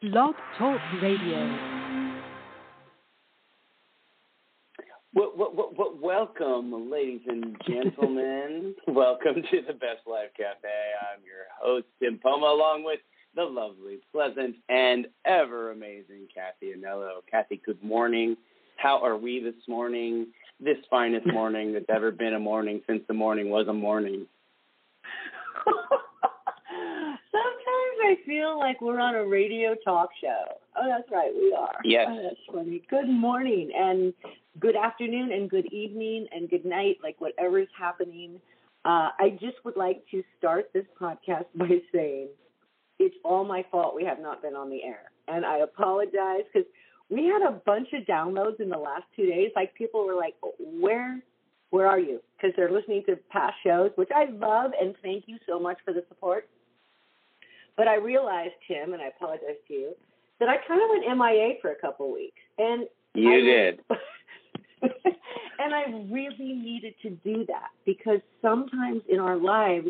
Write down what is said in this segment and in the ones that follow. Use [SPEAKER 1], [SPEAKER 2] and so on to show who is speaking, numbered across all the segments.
[SPEAKER 1] Blog Talk Radio.
[SPEAKER 2] Well, well, well, welcome, ladies and gentlemen. welcome to the Best Life Cafe. I'm your host, Tim Poma, along with the lovely, pleasant, and ever amazing Kathy Anello. Kathy, good morning. How are we this morning? This finest morning that's ever been a morning since the morning was a morning.
[SPEAKER 3] I feel like we're on a radio talk show. Oh, that's right, we are.
[SPEAKER 2] Yes.
[SPEAKER 3] Oh, that's funny. Good morning and good afternoon and good evening and good night, like whatever's happening. Uh, I just would like to start this podcast by saying it's all my fault we have not been on the air. And I apologize because we had a bunch of downloads in the last two days. Like people were like, where where are you? Because they're listening to past shows, which I love, and thank you so much for the support. But I realized, Tim, and I apologize to you, that I kind of went MIA for a couple weeks, and
[SPEAKER 2] You
[SPEAKER 3] I-
[SPEAKER 2] did.
[SPEAKER 3] and I really needed to do that because sometimes in our lives,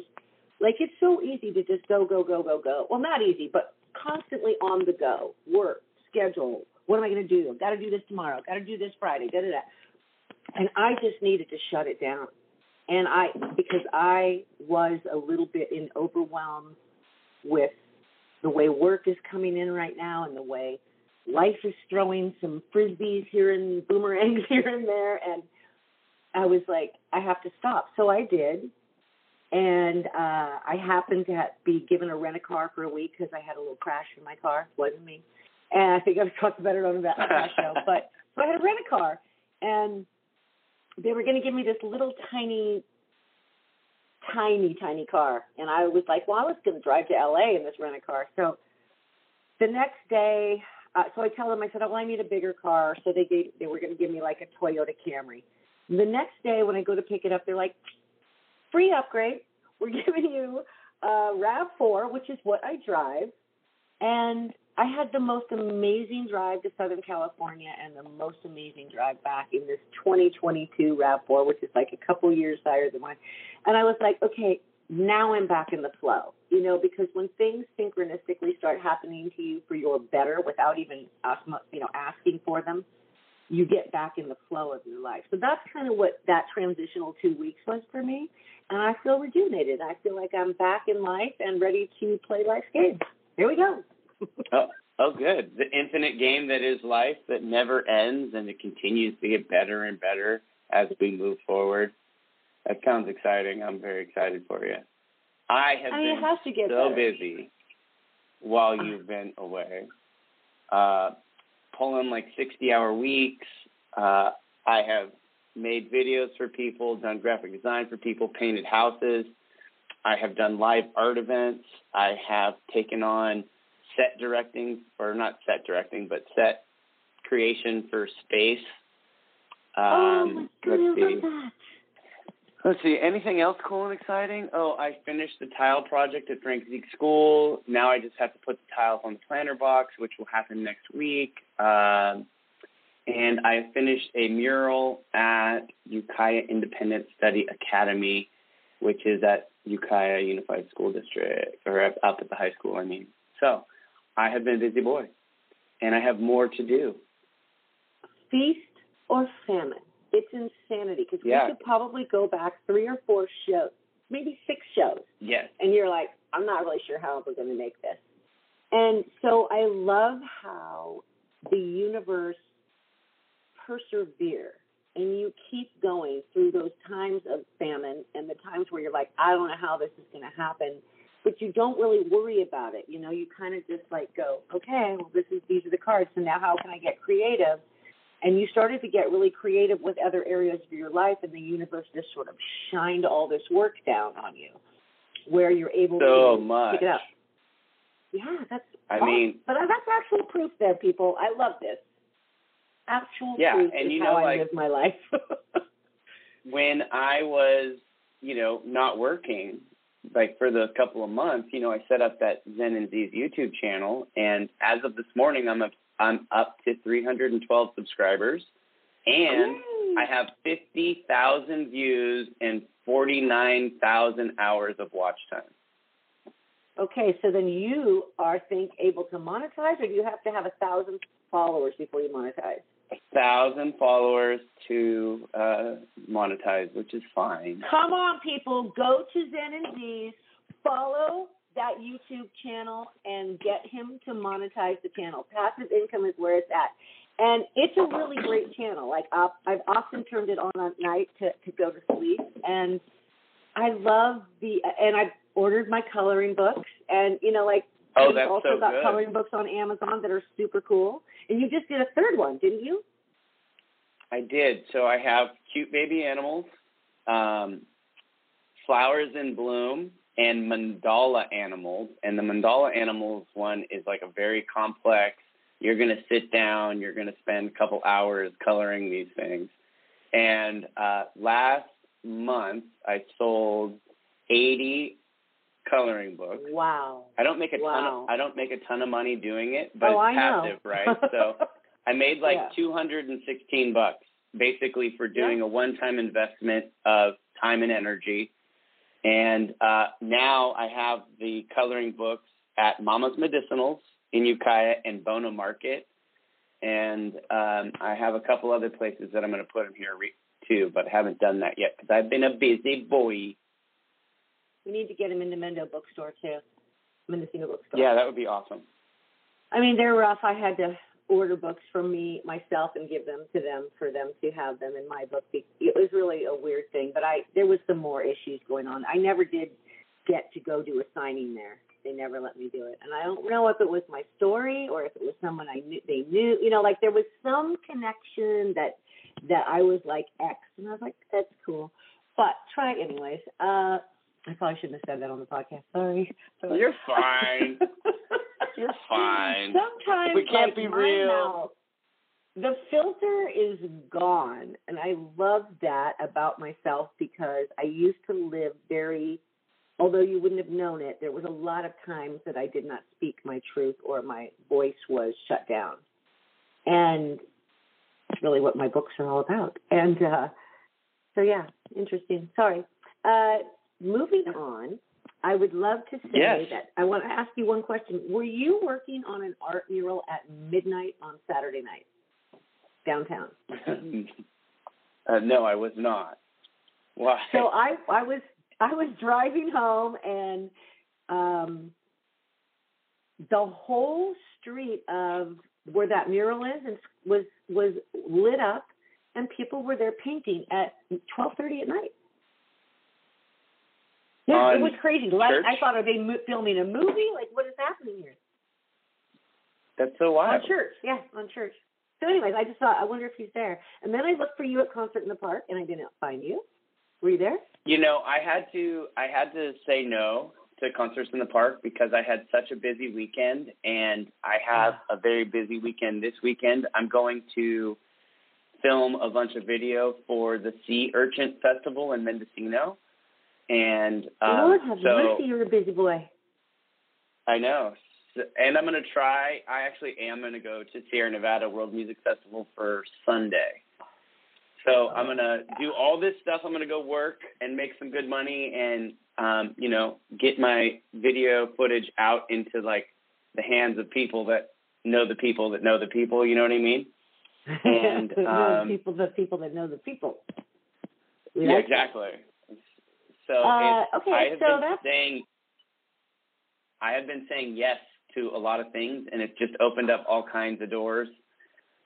[SPEAKER 3] like it's so easy to just go, go, go, go, go. Well, not easy, but constantly on the go. Work, schedule. What am I going to do? I've got to do this tomorrow. Got to do this Friday. Da da da. And I just needed to shut it down. And I, because I was a little bit in overwhelm with the way work is coming in right now and the way life is throwing some frisbees here and boomerangs here and there. And i was like i have to stop. So i did. And uh i happened to ha- be given a rent a car for a week because i had a little crash in my car. It wasn't me. And i think i've talked about it on that show. But so i had a rent a car. And they were going to give me this little tiny tiny tiny car and i was like well i was going to drive to la in this rent a car so the next day uh, so I tell them, I said, oh, well, I need a bigger car. So they gave, they were going to give me like a Toyota Camry. The next day when I go to pick it up, they're like, free upgrade. We're giving you a RAV4, which is what I drive. And I had the most amazing drive to Southern California and the most amazing drive back in this 2022 RAV4, which is like a couple years higher than mine. And I was like, okay, now I'm back in the flow, you know, because when things synchronistically start happening to you for your better without even you know, asking for them, you get back in the flow of your life. So that's kind of what that transitional two weeks was for me. And I feel rejuvenated. I feel like I'm back in life and ready to play life's game. Here we go.
[SPEAKER 2] Oh, oh, good. The infinite game that is life that never ends and it continues to get better and better as we move forward. That sounds exciting. I'm very excited for you. I have
[SPEAKER 3] I mean,
[SPEAKER 2] been
[SPEAKER 3] it has to get
[SPEAKER 2] so
[SPEAKER 3] better.
[SPEAKER 2] busy while you've been away, uh, pulling like 60 hour weeks. Uh, I have made videos for people, done graphic design for people, painted houses. I have done live art events. I have taken on set directing, or not set directing, but set creation for space. Um,
[SPEAKER 3] oh my God,
[SPEAKER 2] let's see. Let's see. Anything else cool and exciting? Oh, I finished the tile project at Frank Zeek School. Now I just have to put the tiles on the planter box, which will happen next week. Um, and I finished a mural at Ukiah Independent Study Academy, which is at Ukiah Unified School District, or up up at the high school, I mean. So I have been a busy boy, and I have more to do.
[SPEAKER 3] feast or famine. It's insanity because
[SPEAKER 2] Yeah.
[SPEAKER 3] we could probably go back three or four shows, maybe six shows,
[SPEAKER 2] Yes.
[SPEAKER 3] and you're like, I'm not really sure how we're going to make this. And so I love how the universe persevere and you keep going through those times of famine and the times where you're like, I don't know how this is going to happen, but you don't really worry about it. You know, you kind of just like go, okay, well, this is these are the cards. So now how can I get creative? And you started to get really creative with other areas of your life, and the universe just sort of shined all this work down on you, where you're able
[SPEAKER 2] So
[SPEAKER 3] to
[SPEAKER 2] much.
[SPEAKER 3] pick it up. Yeah, that's.
[SPEAKER 2] I
[SPEAKER 3] awesome.
[SPEAKER 2] mean-
[SPEAKER 3] but uh, that's actual proof, there, people. I love this. Actual
[SPEAKER 2] Yeah,
[SPEAKER 3] proof
[SPEAKER 2] and
[SPEAKER 3] is
[SPEAKER 2] you
[SPEAKER 3] how
[SPEAKER 2] know,
[SPEAKER 3] I
[SPEAKER 2] like-
[SPEAKER 3] live my life.
[SPEAKER 2] when I was, you know, not working, like for the couple of months, you know, I set up that Zen and Z's YouTube channel, and as of this morning, I'm up, I'm up to 312 subscribers, and
[SPEAKER 3] Yay.
[SPEAKER 2] I have 50,000 views and 49,000 hours of watch time.
[SPEAKER 3] Okay, so then you are think able to monetize, or do you have to have a thousand followers before you monetize?
[SPEAKER 2] A thousand followers to uh, monetize, which is fine.
[SPEAKER 3] Come on, people, go to Zen and Z's, follow that YouTube channel, and get him to monetize the channel. Passive income is where it's at. And it's a really great channel. Like I've I've often turned it on at night to, to go to sleep, and I love the and I've ordered my coloring books, and you know like
[SPEAKER 2] Oh, that's
[SPEAKER 3] also
[SPEAKER 2] so
[SPEAKER 3] got
[SPEAKER 2] good.
[SPEAKER 3] coloring books on Amazon that are super cool. And you just did a third one, didn't you?
[SPEAKER 2] I did. So I have cute baby animals, um, flowers in bloom, and mandala animals. And the mandala animals one is like a very complex. You're going to sit down. You're going to spend a couple hours coloring these things. And uh, last month, I sold 80 coloring books.
[SPEAKER 3] Wow.
[SPEAKER 2] I don't make a ton. Of, I don't make a ton of money doing it, but
[SPEAKER 3] oh,
[SPEAKER 2] it's
[SPEAKER 3] I know.
[SPEAKER 2] passive, right? So I made like
[SPEAKER 3] Yeah.
[SPEAKER 2] 216 bucks basically for doing a one-time investment of time and energy. And uh, now I have the coloring books at Mama's Medicinals in Ukiah and Bona Market. And um, I have a couple other places that I'm going to put them here re- too, but haven't done that yet because I've been a busy boy.
[SPEAKER 3] We need to get him into Mendo bookstore too. Mendocino bookstore.
[SPEAKER 2] Yeah, that would be awesome.
[SPEAKER 3] I mean, they're rough. I had to order books from me myself and give them to them for them to have them in my book. It was really a weird thing, but I there was some more issues going on. I never did get to go do a signing there. They never let me do it, and I don't know if it was my story or if it was someone I knew. They knew, you know, like there was some connection that that I was like X, and I was like, that's cool. But try anyways. Uh, I probably shouldn't have said that on the podcast. Sorry. Sorry.
[SPEAKER 2] You're fine. You're fine.
[SPEAKER 3] Sometimes
[SPEAKER 2] We can't
[SPEAKER 3] like,
[SPEAKER 2] be real.
[SPEAKER 3] mouth- the filter is gone, and I love that about myself because I used to live very. Although you wouldn't have known it, there was a lot of times that I did not speak my truth or my voice was shut down, and it's really what my books are all about. And uh, so, yeah, interesting. Sorry. Uh, moving on, I would love to say
[SPEAKER 2] Yes.
[SPEAKER 3] that I want to ask you one question. Were you working on an art mural at midnight on Saturday night downtown?
[SPEAKER 2] uh, no, I was not. Why?
[SPEAKER 3] So I I was I was driving home and um the whole street of where that mural is and was was lit up and people were there painting at 12:30 at night. Yeah, it was crazy. Like
[SPEAKER 2] church?
[SPEAKER 3] I thought are they mo- filming a movie? Like what is happening here?
[SPEAKER 2] That's so wild.
[SPEAKER 3] On church, yeah, on church. So, anyways, I just thought I wonder if he's there. And then I looked for you at concert in the park, and I didn't find you. Were you there?
[SPEAKER 2] You know, I had to I had to say no to concerts in the park because I had such a busy weekend and I have a very busy weekend this weekend. I'm going to film a bunch of video for the Sea Urchin Festival in Mendocino. And um,
[SPEAKER 3] Lord have
[SPEAKER 2] so
[SPEAKER 3] mercy, you're a busy boy.
[SPEAKER 2] I know. And I'm going to try. I actually am going to go to Sierra Nevada World Music Festival for Sunday. So I'm going to do all this stuff. I'm going to go work and make some good money and, um, you know, get my video footage out into like the hands of people that know the people that know the people. You know what I mean? And,
[SPEAKER 3] the
[SPEAKER 2] um,
[SPEAKER 3] people, the people that know the people. We
[SPEAKER 2] yeah,
[SPEAKER 3] like that.
[SPEAKER 2] So
[SPEAKER 3] Uh, okay,
[SPEAKER 2] I have
[SPEAKER 3] so
[SPEAKER 2] been
[SPEAKER 3] that's-
[SPEAKER 2] saying I have been saying yes to a lot of things, and it's just opened up all kinds of doors.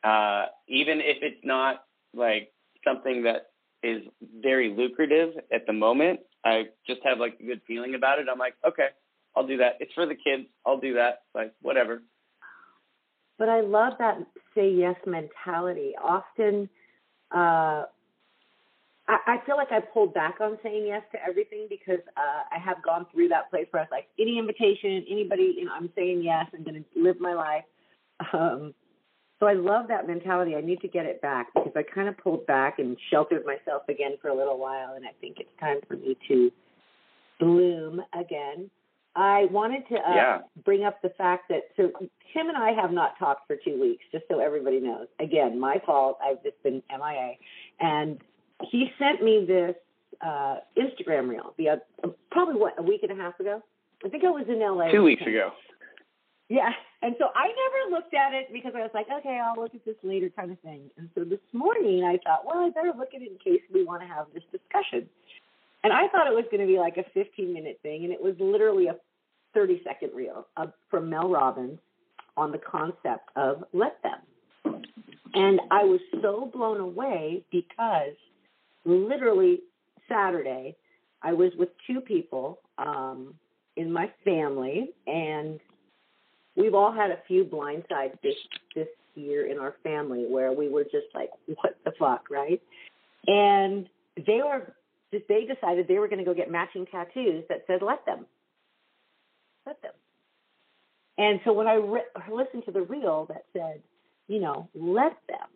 [SPEAKER 2] Uh, even if it's not like something that is very lucrative at the moment, I just have like a good feeling about it. I'm like, okay, I'll do that. It's for the kids. I'll do that. Like whatever.
[SPEAKER 3] But I love that say yes mentality. Often, uh, I, I feel like I pulled back on saying yes to everything because uh, I have gone through that place where I was like, any invitation, anybody, you know, I'm saying yes. I'm going to live my life. Um, so I love that mentality. I need to get it back because I kind of pulled back and sheltered myself again for a little while, and I think it's time for me to bloom again. I wanted to uh,
[SPEAKER 2] Yeah.
[SPEAKER 3] bring up the fact that so Tim and I have not talked for two weeks, just so everybody knows. Again, my fault. I've just been MIA, and he sent me this uh, Instagram reel the oth- probably what a week and a half ago, I think I was in LA.
[SPEAKER 2] Two weeks ago.
[SPEAKER 3] Yeah. And so I never looked at it because I was like, okay, I'll look at this later kind of thing. And so this morning I thought, well, I better look at it in case we want to have this discussion. And I thought it was going to be like a 15 minute thing, and it was literally a 30 second reel uh, from Mel Robbins on the concept of let them. And I was so blown away because literally Saturday, I was with two people um, in my family, and we've all had a few blindsides this this year in our family where we were just like, what the fuck, right? And they were they decided they were going to go get matching tattoos that said "Let them." Let them. And so when I re- listened to the reel that said, you know, let them.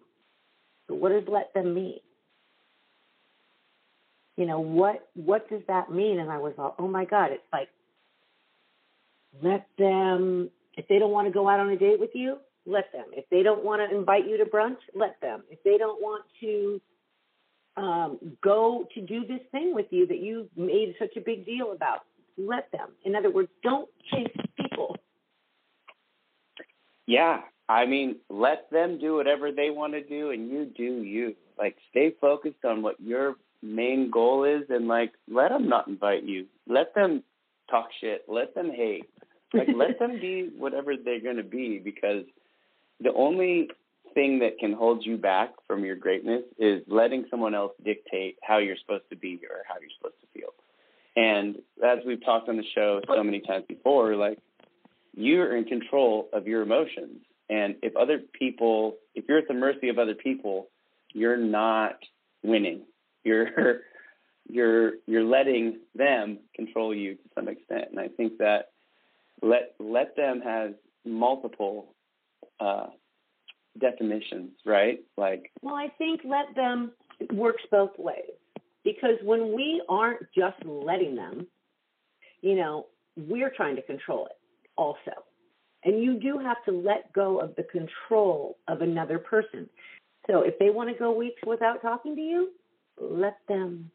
[SPEAKER 3] So what does let them mean? You know, what what does that mean? And I was all, oh my God, it's like let them if they don't want to go out on a date with you, let them. If they don't want to invite you to brunch, let them. If they don't want to um, go to do this thing with you that you made such a big deal about, let them. In other words, don't chase people.
[SPEAKER 2] Yeah, I mean, let them do whatever they want to do, and you do you. Like, stay focused on what your main goal is, and like, let them not invite you. Let them talk shit. Let them hate. Like, let them be whatever they're going to be, because the only thing that can hold you back from your greatness is letting someone else dictate how you're supposed to be or how you're supposed to feel. And as we've talked on the show so many times before, like you're in control of your emotions. And if other people, if you're at the mercy of other people, you're not winning. You're you're you're letting them control you to some extent. And I think that let let them has multiple uh, definitions, right? Like,
[SPEAKER 3] well, I think let them works both ways because when we aren't just letting them, you know, we're trying to control it also. And you do have to let go of the control of another person. So if they want to go weeks without talking to you, let them.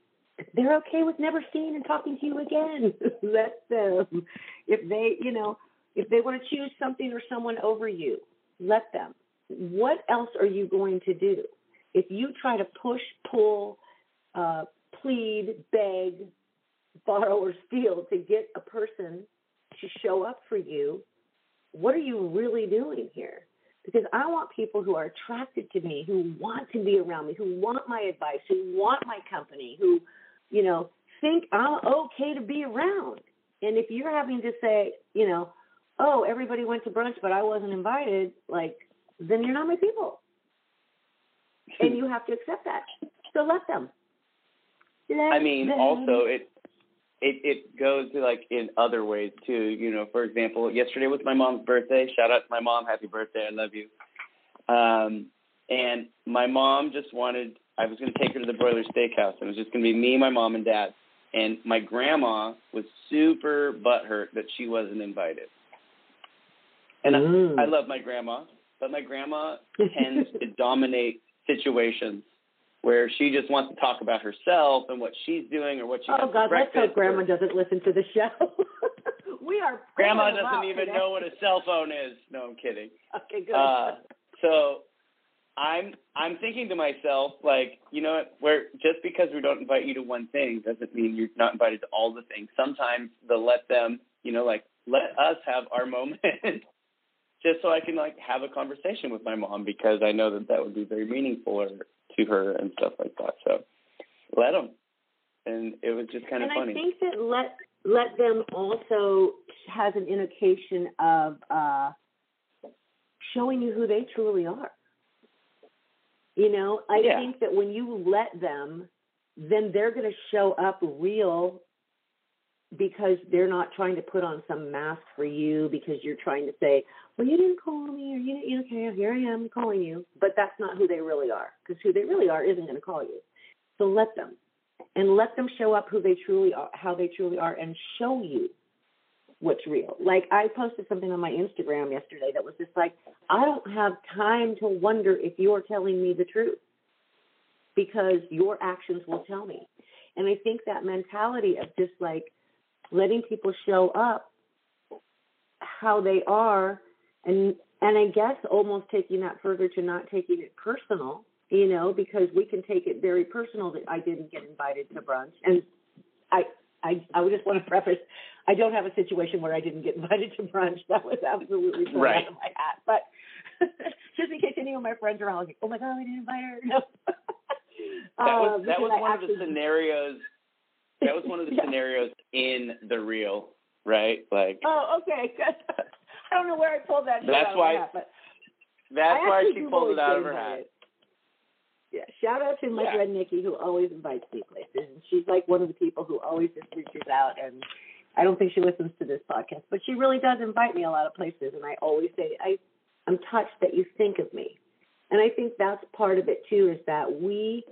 [SPEAKER 3] They're okay with never seeing and talking to you again, let them. If they, you know, if they want to choose something or someone over you, let them. What else are you going to do? If you try to push, pull, uh, plead, beg, borrow, or steal to get a person to show up for you, what are you really doing here? Because I want people who are attracted to me, who want to be around me, who want my advice, who want my company, who, you know, think I'm okay to be around. And if you're having to say, you know, oh, everybody went to brunch, but I wasn't invited, like, then you're not my people. and you have to accept that. So let them. Let
[SPEAKER 2] I mean,
[SPEAKER 3] them.
[SPEAKER 2] also it it it goes to like in other ways too. You know, for example, yesterday was my mom's birthday. Shout out to my mom, happy birthday, I love you. Um, and my mom just wanted. I was going to take her to the Broiler Steakhouse, and it was just going to be me, my mom, and dad. And my grandma was super butthurt that she wasn't invited. And
[SPEAKER 3] Mm.
[SPEAKER 2] I, I love my grandma, but my grandma tends to dominate situations where she just wants to talk about herself and what she's doing or what she
[SPEAKER 3] Oh God, let's hope Grandma
[SPEAKER 2] or-
[SPEAKER 3] doesn't listen to the show. we are.
[SPEAKER 2] Grandma
[SPEAKER 3] pulling them out
[SPEAKER 2] doesn't even
[SPEAKER 3] today.
[SPEAKER 2] know what a cell phone is. No, I'm kidding.
[SPEAKER 3] Okay, good.
[SPEAKER 2] Uh, so I'm I'm thinking to myself, like, you know, what, where just because we don't invite you to one thing doesn't mean you're not invited to all the things. Sometimes the let them, you know, like let us have our moment, just so I can like have a conversation with my mom because I know that that would be very meaningful or, to her and stuff like that. So let them, and it was just kind of
[SPEAKER 3] and
[SPEAKER 2] funny.
[SPEAKER 3] I think that let let them also has an indication of uh, showing you who they truly are. You know, I
[SPEAKER 2] Yeah.
[SPEAKER 3] think that when you let them, then they're going to show up real because they're not trying to put on some mask for you because you're trying to say, well, you didn't call me or you didn't, you okay, here I am calling you. But that's not who they really are because who they really are isn't going to call you. So let them and let them show up who they truly are, how they truly are, and show you what's real. Like I posted something on my Instagram yesterday that was just like, I don't have time to wonder if you're telling me the truth because your actions will tell me. And I think that mentality of just like letting people show up how they are and and I guess almost taking that further to not taking it personal, you know, because we can take it very personal that I didn't get invited to brunch. And I I I would just want to preface I don't have a situation where I didn't get invited to brunch. That was absolutely
[SPEAKER 2] right.
[SPEAKER 3] out of my hat. But just in case any of my friends are all like, "Oh my god, I didn't invite her." No.
[SPEAKER 2] that was
[SPEAKER 3] Uh,
[SPEAKER 2] that was one of the scenarios. That was one of the
[SPEAKER 3] Yeah.
[SPEAKER 2] scenarios in the reel, right? Like
[SPEAKER 3] Oh, okay. I don't know where I pulled that.
[SPEAKER 2] That's why-
[SPEAKER 3] but
[SPEAKER 2] that's why she pulled it out of her hat.
[SPEAKER 3] Yeah, shout out to my
[SPEAKER 2] Yeah.
[SPEAKER 3] friend Nikki who always invites me places. And she's like one of the people who always just reaches out and I don't think she listens to this podcast, but she really does invite me a lot of places and I always say I I'm touched that you think of me. And I think that's part of it too is that we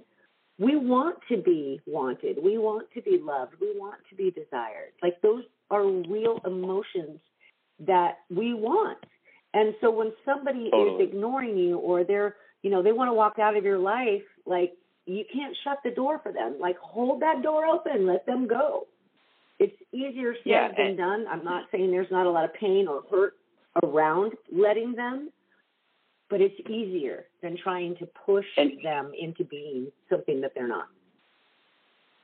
[SPEAKER 3] we want to be wanted. We want to be loved. We want to be desired. Like those are real emotions that we want. And so when somebody
[SPEAKER 2] Totally.
[SPEAKER 3] is ignoring you or they're, you know, they want to walk out of your life, like you can't shut the door for them. Like hold that door open, let them go. It's easier said
[SPEAKER 2] Yeah,
[SPEAKER 3] than
[SPEAKER 2] and-
[SPEAKER 3] done. I'm not saying there's not a lot of pain or hurt around letting them, but it's easier than trying to push
[SPEAKER 2] And-
[SPEAKER 3] them into being something that they're not.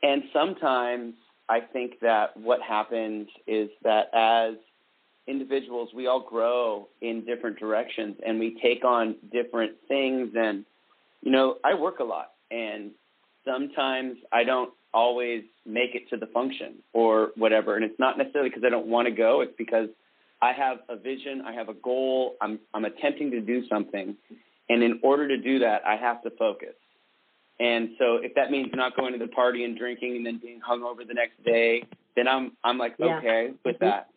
[SPEAKER 2] And sometimes I think that what happens is that as individuals, we all grow in different directions and we take on different things. And, you know, I work a lot and sometimes I don't always make it to the function or whatever. And it's not necessarily because I don't want to go, it's because I have a vision, I have a goal, I'm, I'm attempting to do something. And in order to do that, I have to focus. And so if that means not going to the party and drinking and then being hungover the next day, then I'm I'm like
[SPEAKER 3] Yeah.
[SPEAKER 2] okay with
[SPEAKER 3] Mhm.
[SPEAKER 2] that.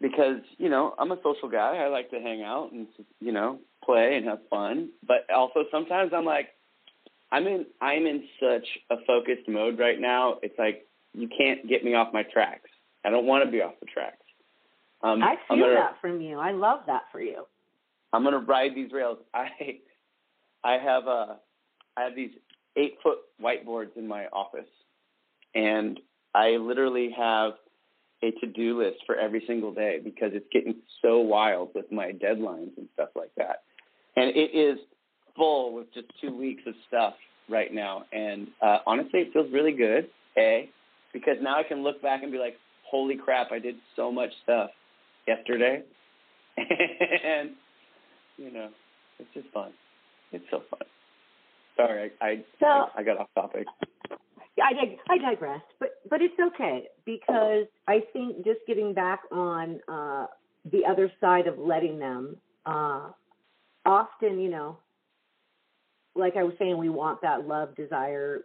[SPEAKER 2] Because, you know, I'm a social guy. I like to hang out and you know, play and have fun. But also sometimes I'm like I'm in I'm in such a focused mode right now. It's like you can't get me off my tracks. I don't want to be off the tracks. Um,
[SPEAKER 3] I feel
[SPEAKER 2] gonna,
[SPEAKER 3] that from you. I love that for you.
[SPEAKER 2] I'm gonna ride these rails. I I have uh I have these eight foot whiteboards in my office and I literally have a to do list for every single day because it's getting so wild with my deadlines and stuff like that. And it is full with just two weeks of stuff right now. And uh honestly it feels really good, A, because now I can look back and be like, Holy crap, I did so much stuff yesterday and you know, it's just fun. It's so fun. Sorry, I I,
[SPEAKER 3] So-
[SPEAKER 2] I, I got off topic.
[SPEAKER 3] Yeah, I dig- I digress, but but it's okay because I think just getting back on uh, the other side of letting them. Uh, often, you know, like I was saying, we want that love, desire,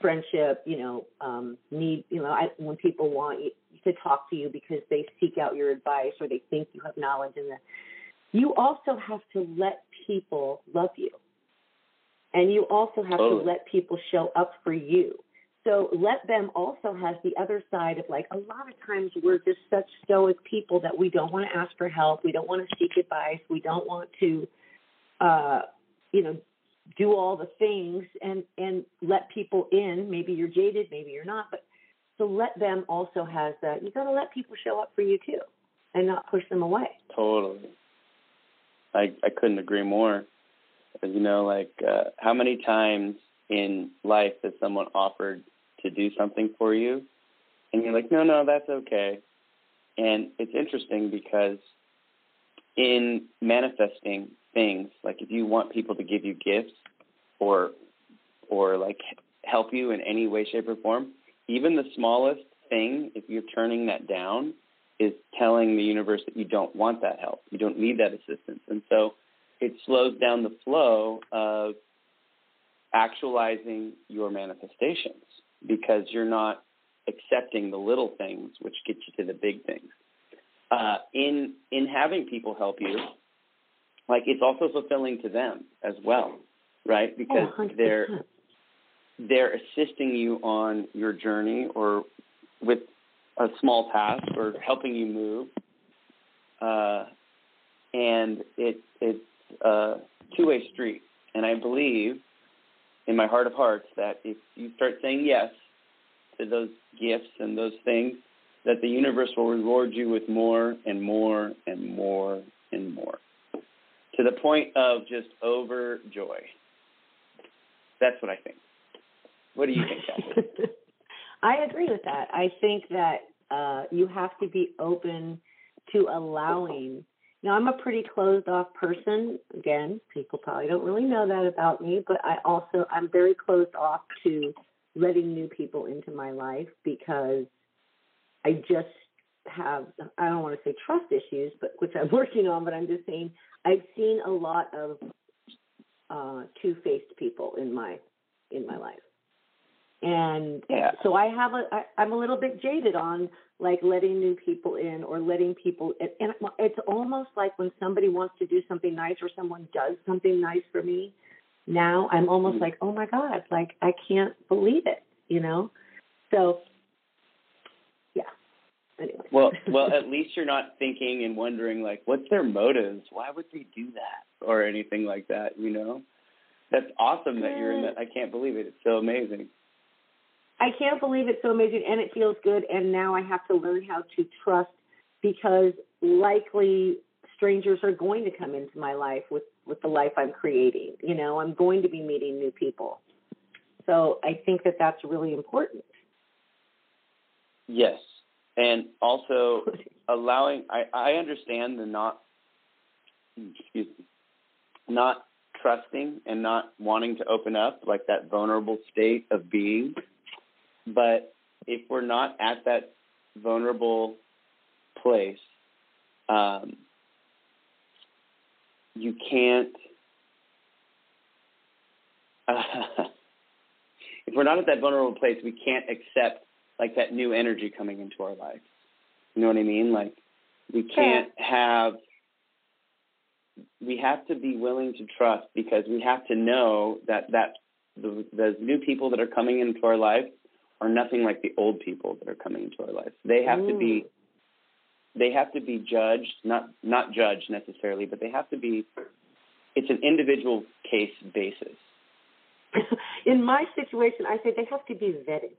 [SPEAKER 3] friendship. You know, um, need. You know, I, when people want to talk to you because they seek out your advice or they think you have knowledge in the you also have to let people love you. And you also have
[SPEAKER 2] Totally.
[SPEAKER 3] to let people show up for you. So let them also has the other side of like a lot of times we're just such stoic people that we don't want to ask for help, we don't want to seek advice, we don't want to uh you know do all the things and and let people in. Maybe you're jaded, maybe you're not, but so let them also has that you got to let people show up for you too and not push them away.
[SPEAKER 2] Totally. I I couldn't agree more. You know, like uh, how many times in life has someone offered to do something for you, and you're like, no, no, that's okay. And it's interesting because in manifesting things, like if you want people to give you gifts or or like help you in any way, shape, or form, even the smallest thing, if you're turning that down, is telling the universe that you don't want that help. You don't need that assistance. And so it slows down the flow of actualizing your manifestations because you're not accepting the little things which get you to the big things. Uh, in in having people help you, like it's also fulfilling to them as well, right? Because
[SPEAKER 3] Oh, 100%.
[SPEAKER 2] they're they're assisting you on your journey or with a small task or helping you move. Uh, and it, it's a two way street. And I believe in my heart of hearts that if you start saying yes to those gifts and those things, that the universe will reward you with more and more and more and more to the point of just overjoy. That's what I think. What do you think?
[SPEAKER 3] I agree with that. I think that uh, you have to be open to allowing. Now, I'm a pretty closed off person. Again, people probably don't really know that about me, but I also I'm very closed off to letting new people into my life because I just have I don't want to say trust issues, but which I'm working on. But I'm just saying I've seen a lot of uh, two-faced people in my in my life, and
[SPEAKER 2] yeah.
[SPEAKER 3] so I have a I, I'm a little bit jaded on like letting new people in or letting people and it's almost like when somebody wants to do something nice or someone does something nice for me now i'm almost
[SPEAKER 2] Mm-hmm.
[SPEAKER 3] like oh my god like i can't believe it you know so yeah anyway
[SPEAKER 2] Well, well, at least you're not thinking and wondering like, what's their motives? Why would they do that or anything like that? You know, that's awesome that you're in that. I can't believe it. It's so amazing.
[SPEAKER 3] I can't believe it's so amazing and it feels good and now I have to learn how to trust because likely strangers are going to come into my life with with the life I'm creating. You know, I'm going to be meeting new people. So I think that that's really important.
[SPEAKER 2] Yes, and also allowing. I I understand the not. Excuse me. Not trusting and not wanting to open up, like that vulnerable state of being. But if we're not at that vulnerable place, um, you can't. if we're not at that vulnerable place, we can't accept like that new energy coming into our life. You know what I mean? Like we can't have. We have to be willing to trust because we have to know that that the, the new people that are coming into our life are nothing like the old people that are coming into our life. They have to be they have to be judged, not not judged necessarily, but they have to be it's an individual case basis.
[SPEAKER 3] In my situation, I say they have to be vetted.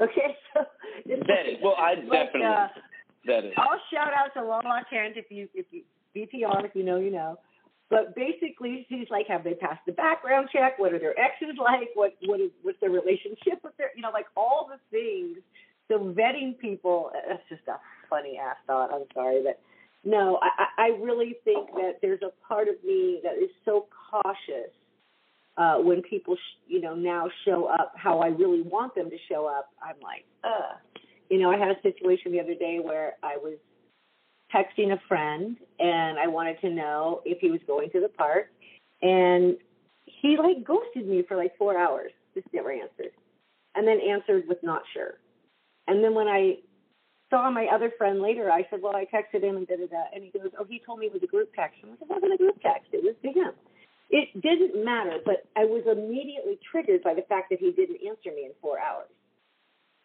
[SPEAKER 3] Okay, so
[SPEAKER 2] Vetted.
[SPEAKER 3] like-
[SPEAKER 2] Well, I
[SPEAKER 3] like,
[SPEAKER 2] definitely
[SPEAKER 3] uh,
[SPEAKER 2] vetted.
[SPEAKER 3] I'll shout out to Lola Kent if you if you BTR if you know you know. But basically, she's like, have they passed the background check? What are their exes like? What what is what's their relationship with their you know like all the things. So vetting people that's just a funny ass thought. I'm sorry, but no, I I really think that there's a part of me that is so cautious uh, when people, sh- you know, now show up how I really want them to show up. I'm like, ugh. You know, I had a situation the other day where I was texting a friend and I wanted to know if he was going to the park, and he like ghosted me for like four hours, just never answered, and then answered with not sure. And then when I saw my other friend later, I said, well, I texted him and da da da, and he goes, oh, he told me it was a group text. And I said, it wasn't a group text. It was to him. It didn't matter, but I was immediately triggered by the fact that he didn't answer me in four hours.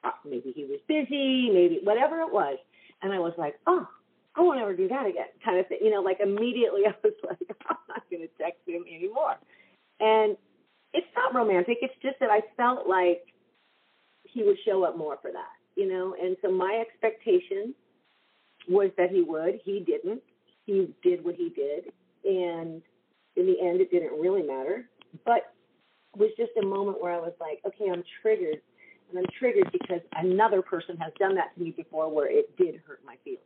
[SPEAKER 3] Uh, maybe he was busy, maybe whatever it was. And I was like, oh, I won't ever do that again, kind of thing. You know, like immediately I was like, I'm not going to text him anymore. And it's not romantic. It's just that I felt like he would show up more for that, you know. And so my expectation was that he would. He didn't. He did what he did, and in the end, it didn't really matter. But it was just a moment where I was like, okay, I'm triggered, and I'm triggered because another person has done that to me before, where it did hurt my feelings.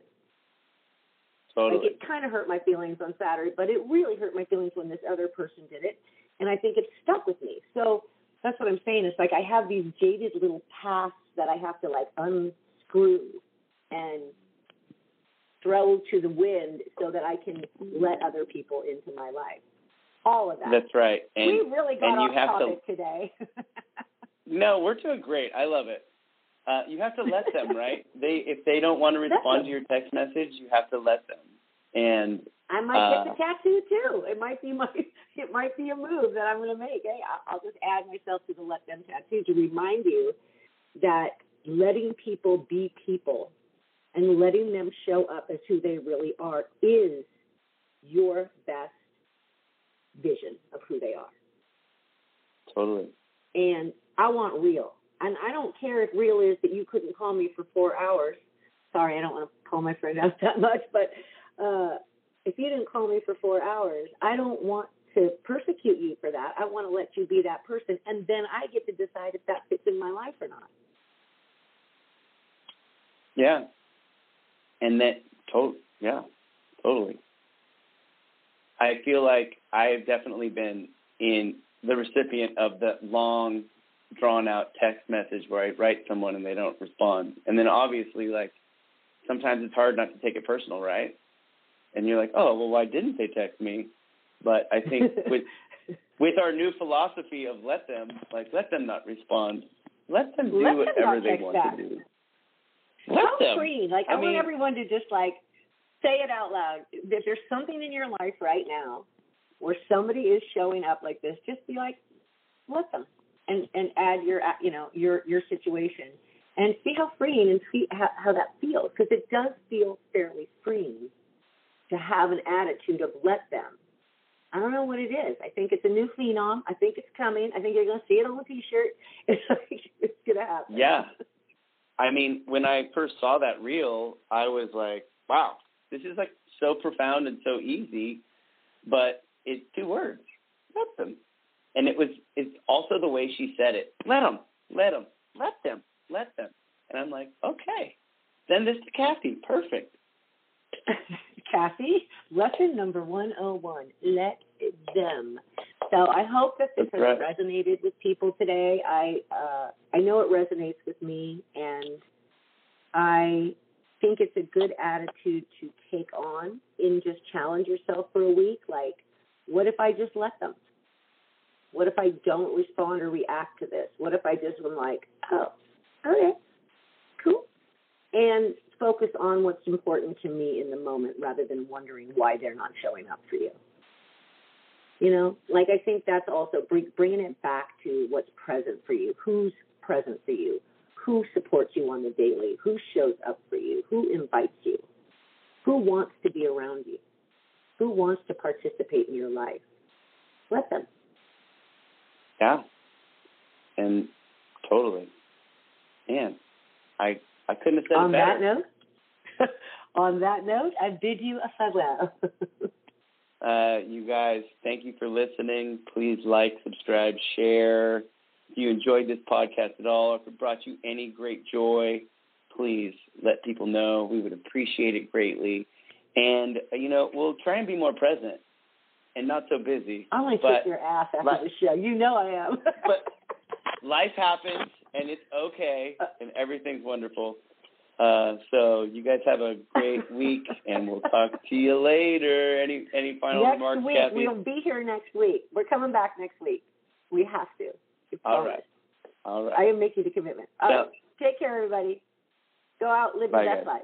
[SPEAKER 2] Totally.
[SPEAKER 3] Like it kind of hurt my feelings on Saturday, but it really hurt my feelings when this other person did it, and I think it stuck with me. So that's what I'm saying. It's like I have these jaded little pasts that I have to like unscrew and throw to the wind so that I can let other people into my life. All of that.
[SPEAKER 2] That's right. And
[SPEAKER 3] we really got
[SPEAKER 2] and you
[SPEAKER 3] off
[SPEAKER 2] have
[SPEAKER 3] topic today.
[SPEAKER 2] no, we're doing great. I love it. Uh, you have to let them, right? They if they don't want to respond to your text message, you have to let them. And
[SPEAKER 3] I might
[SPEAKER 2] Uh,
[SPEAKER 3] get the tattoo too. It might be my it might be a move that I'm going to make. Hey, I'll just add myself to the let them tattoo to remind you that letting people be people and letting them show up as who they really are is your best vision of who they are.
[SPEAKER 2] totally.
[SPEAKER 3] And I want real. And I don't care if real is that you couldn't call me for four hours. sorry, I don't want to call my friend out that much, but uh, if you didn't call me for four hours, I don't want to persecute you for that. I want to let you be that person, and then I get to decide if that fits in my life or not.
[SPEAKER 2] Yeah. And that, totally, yeah, totally. I feel like I've definitely been in the recipient of the long, drawn out text message where I write someone and they don't respond. And then obviously, like, sometimes it's hard not to take it personal, right? And you're like, oh, well, why didn't they text me? But I think with with our new philosophy of let them, like, let them not respond, let them do
[SPEAKER 3] Let
[SPEAKER 2] whatever
[SPEAKER 3] not
[SPEAKER 2] they want
[SPEAKER 3] back.
[SPEAKER 2] to do.
[SPEAKER 3] How
[SPEAKER 2] Let them.
[SPEAKER 3] Like I,
[SPEAKER 2] I
[SPEAKER 3] want everyone to just like say it out loud. If there's something in your life right now where somebody is showing up like this, just be like, let them, and and add your you know your your situation, and see how freeing and see how, how that feels because it does feel fairly freeing to have an attitude of let them. I don't know what it is. I think it's a new phenom. I think it's coming. I think you're going to see it on the T-shirt. It's like it's going to happen.
[SPEAKER 2] Yeah. I mean, when I first saw that reel, I was like, wow, this is like so profound and so easy, but it's two words. Let them. And it was, it's also the way she said it. Let them, let them, let them, let them. And I'm like, okay, send this to Kathy. Perfect.
[SPEAKER 3] Kathy, lesson number 101 let them. So I hope that this has resonated with people today. I uh, I know it resonates with me, and I think it's a good attitude to take on in just challenge yourself for a week. Like, what if I just let them? What if I don't respond or react to this? What if I just am like, oh, okay, cool, and focus on what's important to me in the moment rather than wondering why they're not showing up for you. You know, like I think that's also bring, bringing it back to what's present for you. Who's present for you? Who supports you on the daily? Who shows up for you? Who invites you? Who wants to be around you? Who wants to participate in your life? Let them.
[SPEAKER 2] Yeah. And totally. Man, I, I couldn't have said
[SPEAKER 3] on
[SPEAKER 2] it better.
[SPEAKER 3] that note, on that note, I bid you a farewell.
[SPEAKER 2] Uh, you guys, thank you for listening. Please like, subscribe, share. If you enjoyed this podcast at all, or if it brought you any great joy, please let people know. We would appreciate it greatly. And, uh, you know, we'll try and be more present and not so busy.
[SPEAKER 3] I'm gonna kick your ass after
[SPEAKER 2] but-
[SPEAKER 3] the show. You know I am.
[SPEAKER 2] But life happens and it's okay and everything's wonderful. Uh, so you guys have a great week and we'll talk to you later. Any any final
[SPEAKER 3] next
[SPEAKER 2] remarks,
[SPEAKER 3] week
[SPEAKER 2] Kathy?
[SPEAKER 3] we'll be here next week. We're coming back next week. We have to. We
[SPEAKER 2] All
[SPEAKER 3] promise. I am making the commitment. All
[SPEAKER 2] Yeah.
[SPEAKER 3] right. Take care, everybody. Go out, live your best life.